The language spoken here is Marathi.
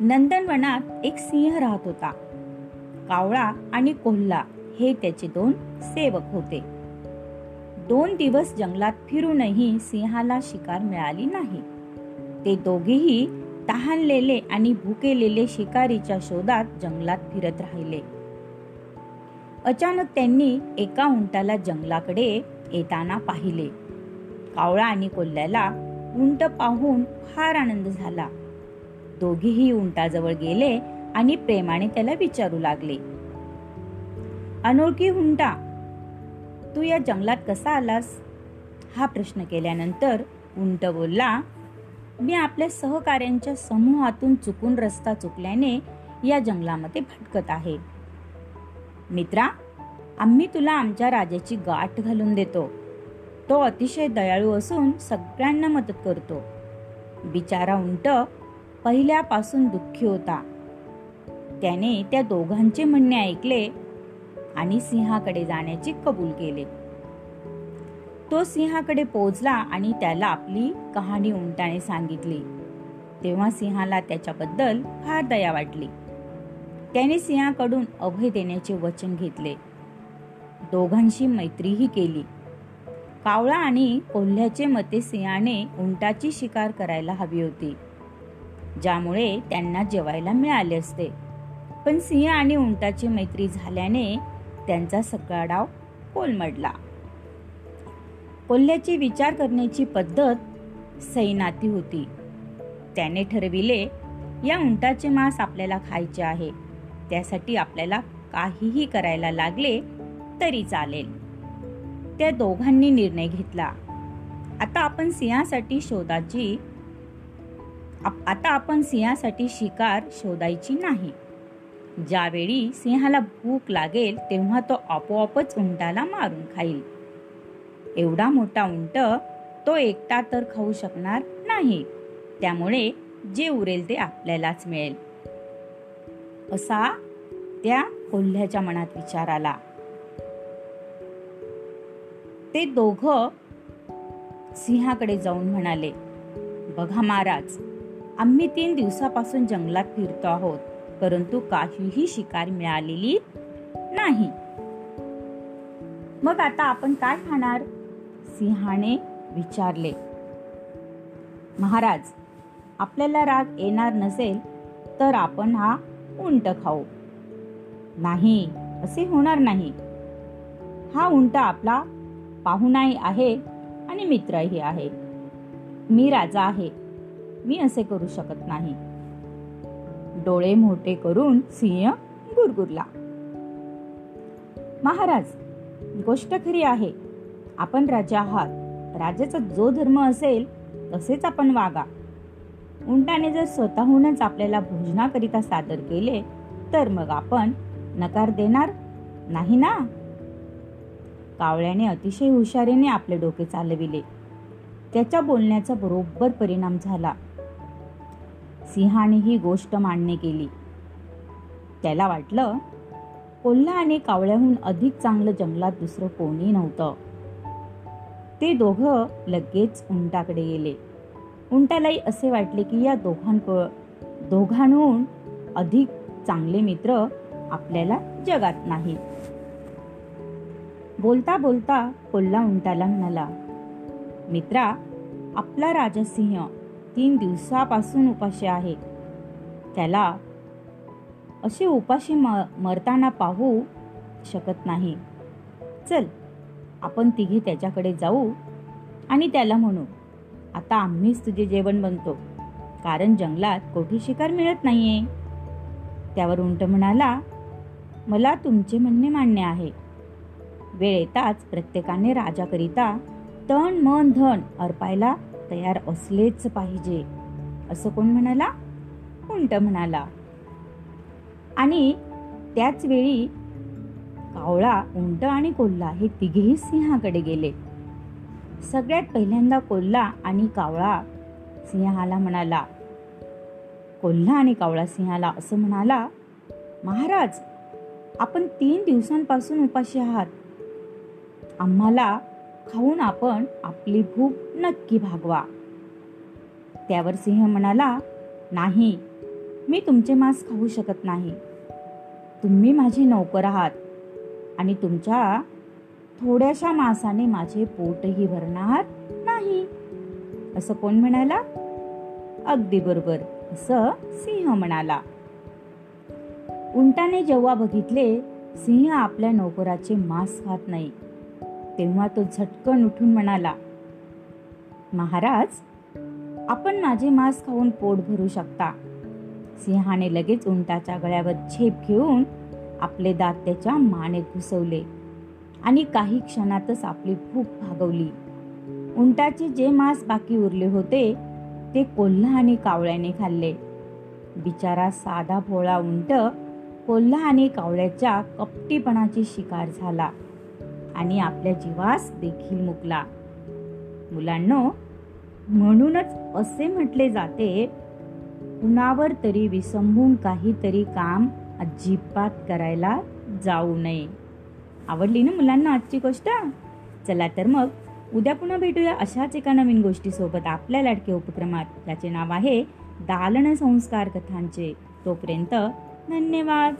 नंदनवनात एक सिंह राहत होता. कावळा आणि कोल्हा हे त्याचे दोन सेवक होते. दोन दिवस जंगलात फिरूनही सिंहाला शिकार मिळाली नाही. ते दोघेही तहानलेले आणि भुकेलेले शिकारीच्या शोधात जंगलात फिरत राहिले. अचानक त्यांनी एका उंटाला जंगलाकडे येताना पाहिले. कावळा आणि कोल्ह्याला उंट पाहून फार आनंद झाला. दोघीही उंटाजवळ गेले आणि प्रेमाने त्याला विचारू लागले. अनोळखी उंटा तू या जंगलात कसा आलास? हा प्रश्न केल्यानंतर उंट बोलला मी आपल्या सहकार्यांच्या समूहातून चुकून रस्ता चुकल्याने या जंगलामध्ये भटकत आहे. मित्रा आम्ही तुला आमच्या राजाची गाठ घालून देतो. तो अतिशय दयाळू असून सगळ्यांना मदत करतो. बिचारा उंट पहिल्यापासून दुःखी होता. त्याने त्या दोघांचे म्हणणे ऐकले आणि सिंहाकडे जाण्याचे कबूल केले. तो सिंहाकडे पोहोचला आणि त्याला आपली कहाणी उंटाने सांगितली. तेव्हा सिंहाला त्याच्याबद्दल फार दया वाटली. त्याने सिंहाकडून अभय देण्याचे वचन घेतले. दोघांशी मैत्रीही केली. कावळा आणि कोल्ह्याचे मते सिंहाने उंटाची शिकार करायला हवी होती. ज्यामुळे त्यांना जेवायला मिळाले असते. पण सिंह आणि उंटाची मैत्री झाल्याने त्यांचा सगळा डाव कोलमडला. कोल्ह्याची विचार करण्याची पद्धत सैनाती होती. त्याने ठरविले या उंटाचे मांस आपल्याला खायचे आहे. त्यासाठी आपल्याला काहीही करायला लागले तरी चालेल. त्या दोघांनी निर्णय घेतला. आता आपण सिंहासाठी शोधाची आता आपण सिंहासाठी शिकार शोधायची नाही. ज्यावेळी सिंहाला भूक लागेल तेव्हा तो आपोआपच उंटाला मारून खाईल. एवढा मोठा उंट तो एकटा तर खाऊ शकणार नाही. त्यामुळे जे उरेल ते आपल्यालाच मिळेल. असा त्या कोल्ह्याच्या मनात विचार आला. ते दोघ सिंहाकडे जाऊन म्हणाले बघा महाराज आम्ही तीन दिवसापासून जंगलात फिरतो आहोत परंतु काहीही शिकार मिळालेली नाही. मग आता आपण काय खाणार? सिंहाने विचारले. महाराज आपल्याला राग येणार नसेल तर आपण हा उंट खाऊ. नाही असे होणार नाही. हा उंट आपला पाहुणाही आहे आणि मित्रही आहे. मी राजा आहे. मी असे करू शकत नाही. डोळे मोठे करून सिंह गुरगुरला. महाराज गोष्ट खरी आहे. आपण राजा आहात. राजाचा जो धर्म असेल तसेच आपण वागा. उंटाने जर स्वतःहूनच आपल्याला भोजनाकरिता सादर केले तर मग आपण नकार देणार? नाही ना? कावळ्याने अतिशय हुशारीने आपले डोके चालविले. त्याच्या बोलण्याचा बरोबर परिणाम झाला. सिंहाने ही गोष्ट मान्य केली. त्याला वाटलं कोल्हा आणि कावळ्याहून अधिक चांगलं जंगलात दुसरं कोणी नव्हतं. ते दोघं लगेच उंटाकडे गेले. उंटालाही असे वाटले की या दोघांक दोघांहून अधिक चांगले मित्र आपल्याला जगात नाहीत. बोलता बोलता कोल्हा उंटाला म्हणाला मित्रा आपला राजसिंह तीन दिवसापासून उपाशी आहे त्याला असे उपाशी मरताना पाहू शकत नाही. चल आपण तिघे त्याच्याकडे जाऊ आणि त्याला म्हणू आता आम्हीच तुझे जेवण बनतो कारण जंगलात कोठे शिकार मिळत नाहीये. त्यावर उंट म्हणाला मला तुमचे म्हणणे मान्य आहे. वेळ येताच प्रत्येकाने राजाकरिता तण मन धन अर्पायला तयार असलेच पाहिजे. असं कोण म्हणाला? उंट म्हणाला? आणि त्याच वेळी कावळा उंट आणि कोल्हा हे तिघेही सिंहाकडे गेले. सगळ्यात पहिल्यांदा कोल्हा आणि कावळा सिंहाला म्हणाला. कोल्हा आणि कावळा सिंहाला असं म्हणाला महाराज आपण तीन दिवसांपासून उपाशी आहात. आम्हाला खाऊन आपण आपली भूक नक्की भागवा. त्यावर सिंह म्हणाला नाही मी तुमचे मांस खाऊ शकत नाही. तुम्ही माझे नौकर आहात आणि तुमच्या थोड्याशा मांसाने माझे पोटही भरणार नाही. असं कोण म्हणाला? अगदी बरोबर असं सिंह म्हणाला. उंटाने जेव्हा बघितले सिंह आपल्या नोकराचे मांस खात नाही. तेव्हा तो झटकन उठून म्हणाला महाराज आपण माझे मांस खाऊन पोट भरू शकता. सिंहाने लगेच उंटाच्या गळ्यावर झेप घेऊन आपले दात त्याच्या माने घुसवले आणि काही क्षणातच आपली भूक भागवली. उंटाचे जे मांस बाकी उरले होते ते कोल्हा आणि कावळ्याने खाल्ले. बिचारा साधा भोळा उंट कोल्हा आणि कावळ्याच्या कपटीपणाची शिकार झाला. आणि आपल्या जीवास देखील मुकला. मुलांनो म्हणूनच असे म्हटले जाते कुणावर तरी विसंबून काहीतरी काम अजिबात करायला जाऊ नये. आवडली ना मुलांना आजची गोष्ट? चला तर मग उद्या पुन्हा भेटूया अशाच एका नवीन गोष्टीसोबत आपल्या लाडके उपक्रमात. त्याचे नाव आहे दालन संस्कार कथांचे. तोपर्यंत धन्यवाद.